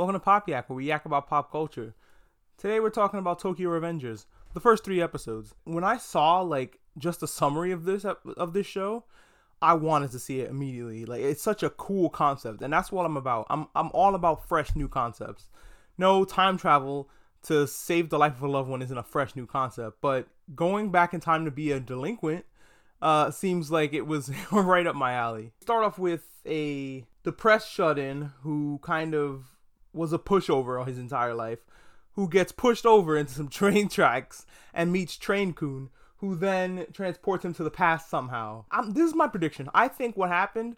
Welcome to Pop Yak, where we yak about pop culture. Today we're talking about Tokyo Revengers, the first three episodes. When I saw like just a summary of this of this show, I wanted to see it immediately. Like it's such a cool concept, and that's what I'm about. I'm I'm all about fresh new concepts. No time travel to save the life of a loved one isn't a fresh new concept, but going back in time to be a delinquent uh, seems like it was right up my alley. Start off with a depressed shut-in who kind of was a pushover all his entire life, who gets pushed over into some train tracks and meets Train Coon, who then transports him to the past somehow. Um, this is my prediction. I think what happened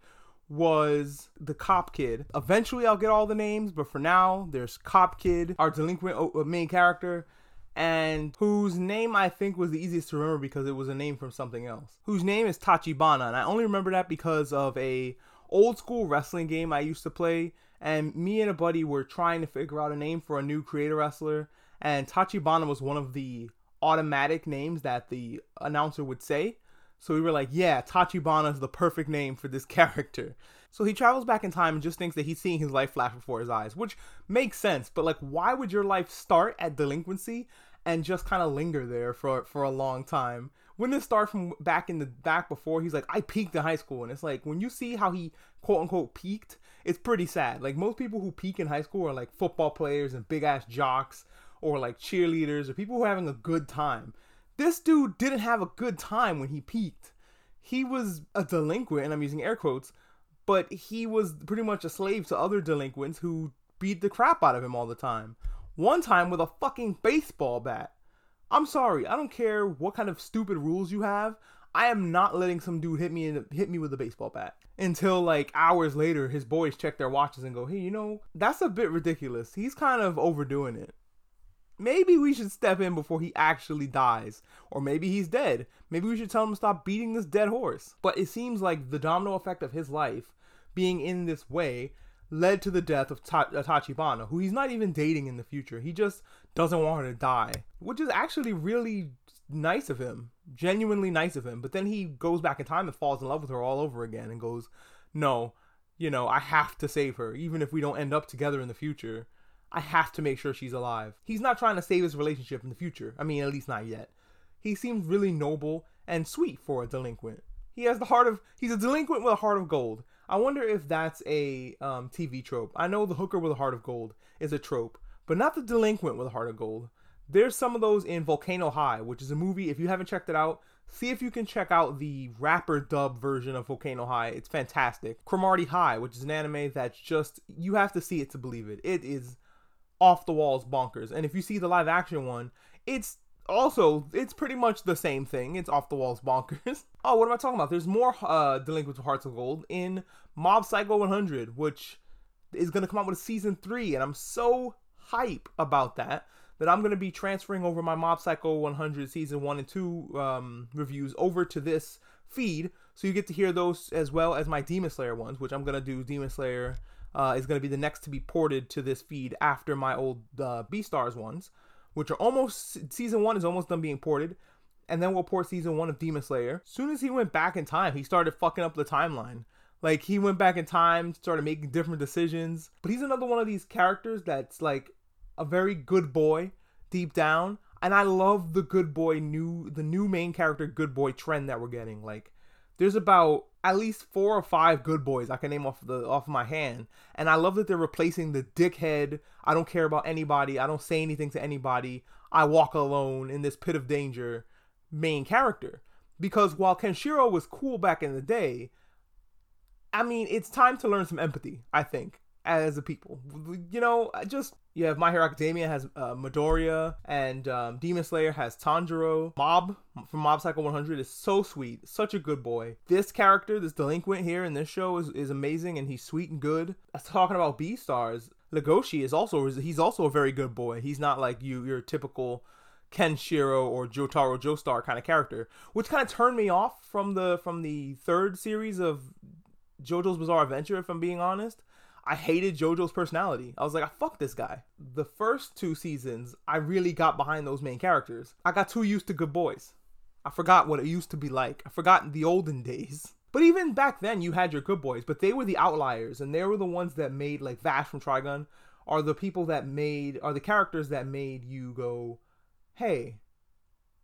was the cop kid. Eventually, I'll get all the names, but for now, there's cop kid, our delinquent main character, and whose name I think was the easiest to remember because it was a name from something else. Whose name is Tachibana, and I only remember that because of a old school wrestling game I used to play, and me and a buddy were trying to figure out a name for a new creator wrestler, and Tachibana was one of the automatic names that the announcer would say. So we were like, yeah, Tachibana is the perfect name for this character. So he travels back in time and just thinks that he's seeing his life flash before his eyes, which makes sense. But like, why would your life start at delinquency and just kind of linger there for for a long time? Wouldn't it start from back in the back before he's like, I peaked in high school, and it's like when you see how he quote unquote peaked, it's pretty sad. Like most people who peak in high school are like football players and big ass jocks or like cheerleaders or people who are having a good time. This dude didn't have a good time when he peaked. He was a delinquent, and I'm using air quotes, but he was pretty much a slave to other delinquents who beat the crap out of him all the time. One time with a fucking baseball bat. I'm sorry, I don't care what kind of stupid rules you have. I am not letting some dude hit me in, hit me with a baseball bat until like hours later his boys check their watches and go, "Hey, you know, that's a bit ridiculous. He's kind of overdoing it." Maybe we should step in before he actually dies. Or maybe he's dead. Maybe we should tell him to stop beating this dead horse. But it seems like the domino effect of his life being in this way led to the death of Ta- uh, Tachibana, who he's not even dating in the future. He just doesn't want her to die, which is actually really nice of him, genuinely nice of him. But then he goes back in time and falls in love with her all over again and goes, No, you know, I have to save her, even if we don't end up together in the future. I have to make sure she's alive. He's not trying to save his relationship in the future. I mean, at least not yet. He seems really noble and sweet for a delinquent. He has the heart of he's a delinquent with a heart of gold. I wonder if that's a um, TV trope. I know the hooker with a heart of gold is a trope, but not the delinquent with a heart of gold. There's some of those in Volcano High, which is a movie. If you haven't checked it out, see if you can check out the rapper dub version of Volcano High. It's fantastic. Cromartie High, which is an anime that's just you have to see it to believe it. It is off the walls bonkers. And if you see the live action one, it's also it's pretty much the same thing. It's off the walls bonkers. oh, what am I talking about? There's more uh Delinquents with Hearts of Gold in Mob Psycho 100, which is gonna come out with a season three, and I'm so hype about that that I'm gonna be transferring over my Mob Psycho 100 season one and two um, reviews over to this feed, so you get to hear those as well as my Demon Slayer ones, which I'm gonna do Demon Slayer uh, is going to be the next to be ported to this feed after my old uh, Beastars ones, which are almost season one is almost done being ported, and then we'll port season one of Demon Slayer. Soon as he went back in time, he started fucking up the timeline. Like he went back in time, started making different decisions. But he's another one of these characters that's like a very good boy deep down, and I love the good boy new the new main character good boy trend that we're getting. Like there's about at least four or five good boys I can name off the off of my hand, and I love that they're replacing the dickhead. I don't care about anybody. I don't say anything to anybody. I walk alone in this pit of danger. Main character, because while Kenshiro was cool back in the day, I mean it's time to learn some empathy. I think as a people. You know, I just you have My Hero Academia has uh, Midoriya and um, Demon Slayer has Tanjiro. Mob from Mob Psycho 100 is so sweet, such a good boy. This character, this delinquent here in this show is, is amazing and he's sweet and good. Talking about Beastars. Legoshi is also he's also a very good boy. He's not like you your typical Kenshiro or Jotaro Joestar kind of character, which kind of turned me off from the from the third series of JoJo's Bizarre Adventure if I'm being honest I hated JoJo's personality. I was like, I fuck this guy. The first two seasons, I really got behind those main characters. I got too used to good boys. I forgot what it used to be like. I forgot the olden days. But even back then, you had your good boys, but they were the outliers, and they were the ones that made like Vash from Trigun are the people that made are the characters that made you go, "Hey,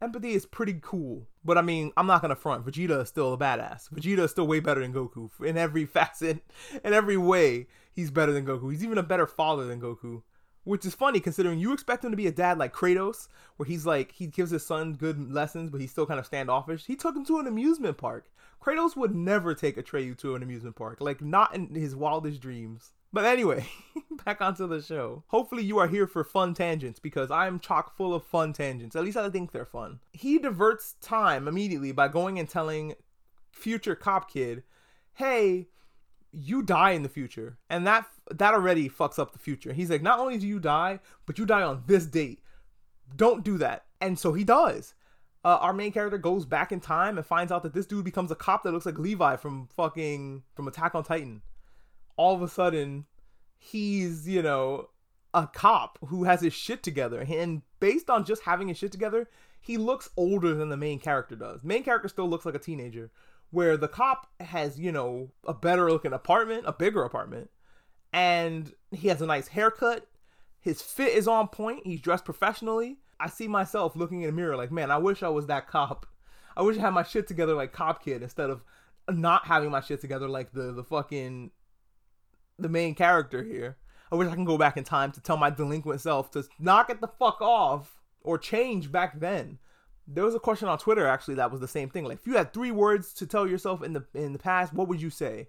empathy is pretty cool." But I mean, I'm not gonna front. Vegeta is still a badass. Vegeta is still way better than Goku in every facet, in every way. He's better than Goku. He's even a better father than Goku which is funny considering you expect him to be a dad like Kratos, where he's like he gives his son good lessons, but he's still kind of standoffish. He took him to an amusement park. Kratos would never take Atreyu to an amusement park, like not in his wildest dreams. But anyway, back onto the show. Hopefully, you are here for fun tangents because I am chock full of fun tangents. At least I think they're fun. He diverts time immediately by going and telling future cop kid, "Hey, you die in the future. And that that already fucks up the future. He's like not only do you die but you die on this date. Don't do that. And so he does. Uh, our main character goes back in time and finds out that this dude becomes a cop that looks like levi from fucking from attack on titan. All of a sudden he's you know a cop who has his shit together. And based on just having his shit together he looks older than the main character does. Main character still looks like a teenager where the cop has, you know, a better looking apartment, a bigger apartment, and he has a nice haircut. His fit is on point. He's dressed professionally. I see myself looking in the mirror like, man, I wish I was that cop. I wish I had my shit together like Cop Kid instead of not having my shit together like the the fucking the main character here. I wish I can go back in time to tell my delinquent self to knock it the fuck off or change back then there was a question on Twitter actually that was the same thing. Like, if you had three words to tell yourself in the in the past, what would you say?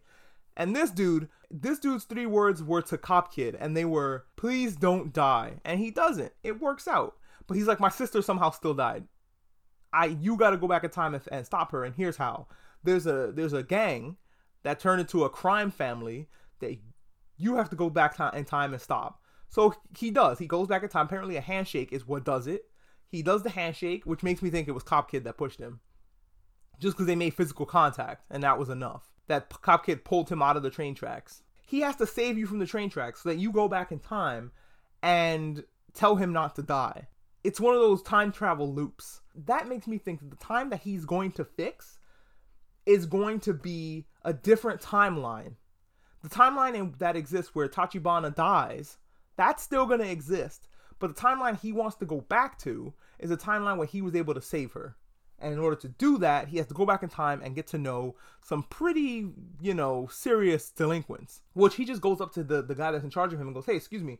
And this dude, this dude's three words were to Cop Kid, and they were, "Please don't die." And he doesn't. It works out. But he's like, my sister somehow still died. I, you got to go back in time and, and stop her. And here's how. There's a there's a gang that turned into a crime family that you have to go back in time and stop. So he does. He goes back in time. Apparently, a handshake is what does it. He does the handshake, which makes me think it was Cop Kid that pushed him. Just because they made physical contact, and that was enough. That Cop Kid pulled him out of the train tracks. He has to save you from the train tracks so that you go back in time and tell him not to die. It's one of those time travel loops. That makes me think that the time that he's going to fix is going to be a different timeline. The timeline that exists where Tachibana dies, that's still going to exist. But the timeline he wants to go back to is a timeline where he was able to save her. And in order to do that, he has to go back in time and get to know some pretty, you know, serious delinquents. Which he just goes up to the, the guy that's in charge of him and goes, Hey, excuse me,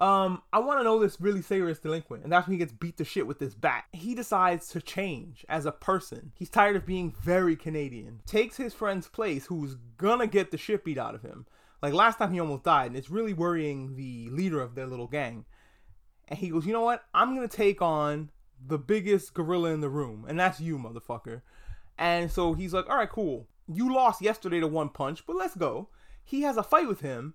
um, I want to know this really serious delinquent. And that's when he gets beat to shit with this bat. He decides to change as a person. He's tired of being very Canadian. Takes his friend's place, who's gonna get the shit beat out of him. Like last time he almost died, and it's really worrying the leader of their little gang and he goes, "You know what? I'm gonna take on the biggest gorilla in the room, and that's you, motherfucker." And so he's like, "All right, cool. You lost yesterday to one punch, but let's go." He has a fight with him,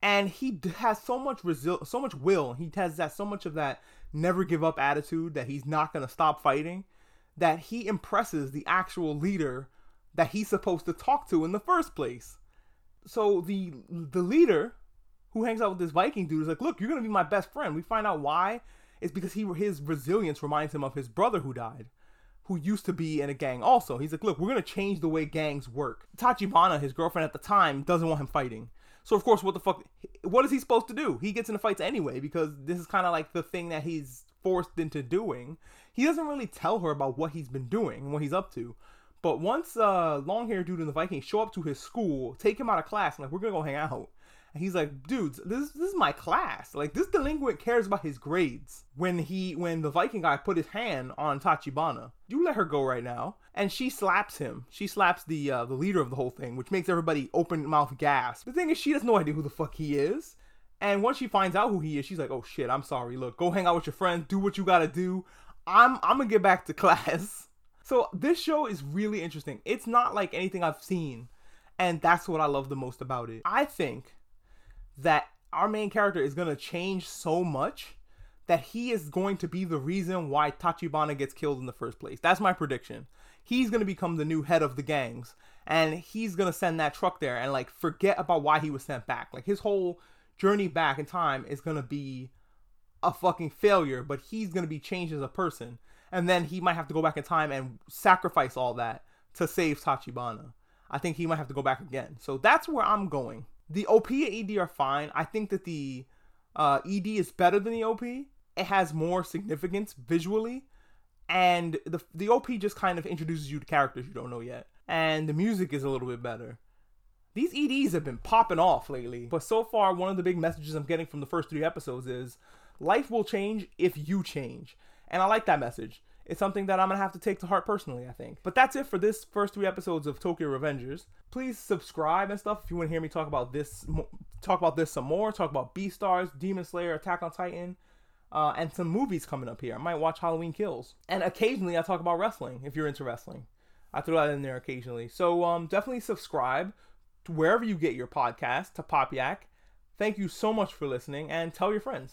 and he has so much resil- so much will. He has that so much of that never give up attitude that he's not gonna stop fighting. That he impresses the actual leader that he's supposed to talk to in the first place. So the the leader who hangs out with this Viking dude is like, look, you're gonna be my best friend. We find out why. It's because he his resilience reminds him of his brother who died, who used to be in a gang also. He's like, look, we're gonna change the way gangs work. Tachibana, his girlfriend at the time, doesn't want him fighting. So of course, what the fuck? What is he supposed to do? He gets into fights anyway because this is kind of like the thing that he's forced into doing. He doesn't really tell her about what he's been doing and what he's up to. But once uh, long haired dude and the Vikings show up to his school, take him out of class, and like we're gonna go hang out. And he's like, dudes, this this is my class. Like this delinquent cares about his grades. When he when the Viking guy put his hand on Tachibana, you let her go right now. And she slaps him. She slaps the uh, the leader of the whole thing, which makes everybody open mouth gasp. The thing is, she has no idea who the fuck he is. And once she finds out who he is, she's like, "Oh shit, I'm sorry. Look, go hang out with your friends. Do what you gotta do. I'm I'm gonna get back to class." So this show is really interesting. It's not like anything I've seen, and that's what I love the most about it. I think that our main character is going to change so much that he is going to be the reason why Tachibana gets killed in the first place. That's my prediction. He's going to become the new head of the gangs and he's going to send that truck there and like forget about why he was sent back. Like his whole journey back in time is going to be a fucking failure, but he's going to be changed as a person. And then he might have to go back in time and sacrifice all that to save Tachibana. I think he might have to go back again. So that's where I'm going the OP and ED are fine. I think that the Uh, ED is better than the OP. It has more significance visually, and the the OP just kind of introduces you to characters you don't know yet, and the music is a little bit better. These EDs have been popping off lately, but so far one of the big messages I'm getting from the first three episodes is life will change if you change, and I like that message. It's something that I'm gonna have to take to heart personally, I think. But that's it for this first three episodes of Tokyo Revengers. Please subscribe and stuff if you want to hear me talk about this, talk about this some more. Talk about Beastars, Demon Slayer, Attack on Titan, uh, and some movies coming up here. I might watch Halloween Kills, and occasionally I talk about wrestling if you're into wrestling. I throw that in there occasionally. So um, definitely subscribe to wherever you get your podcast to Pop Yak. Thank you so much for listening, and tell your friends.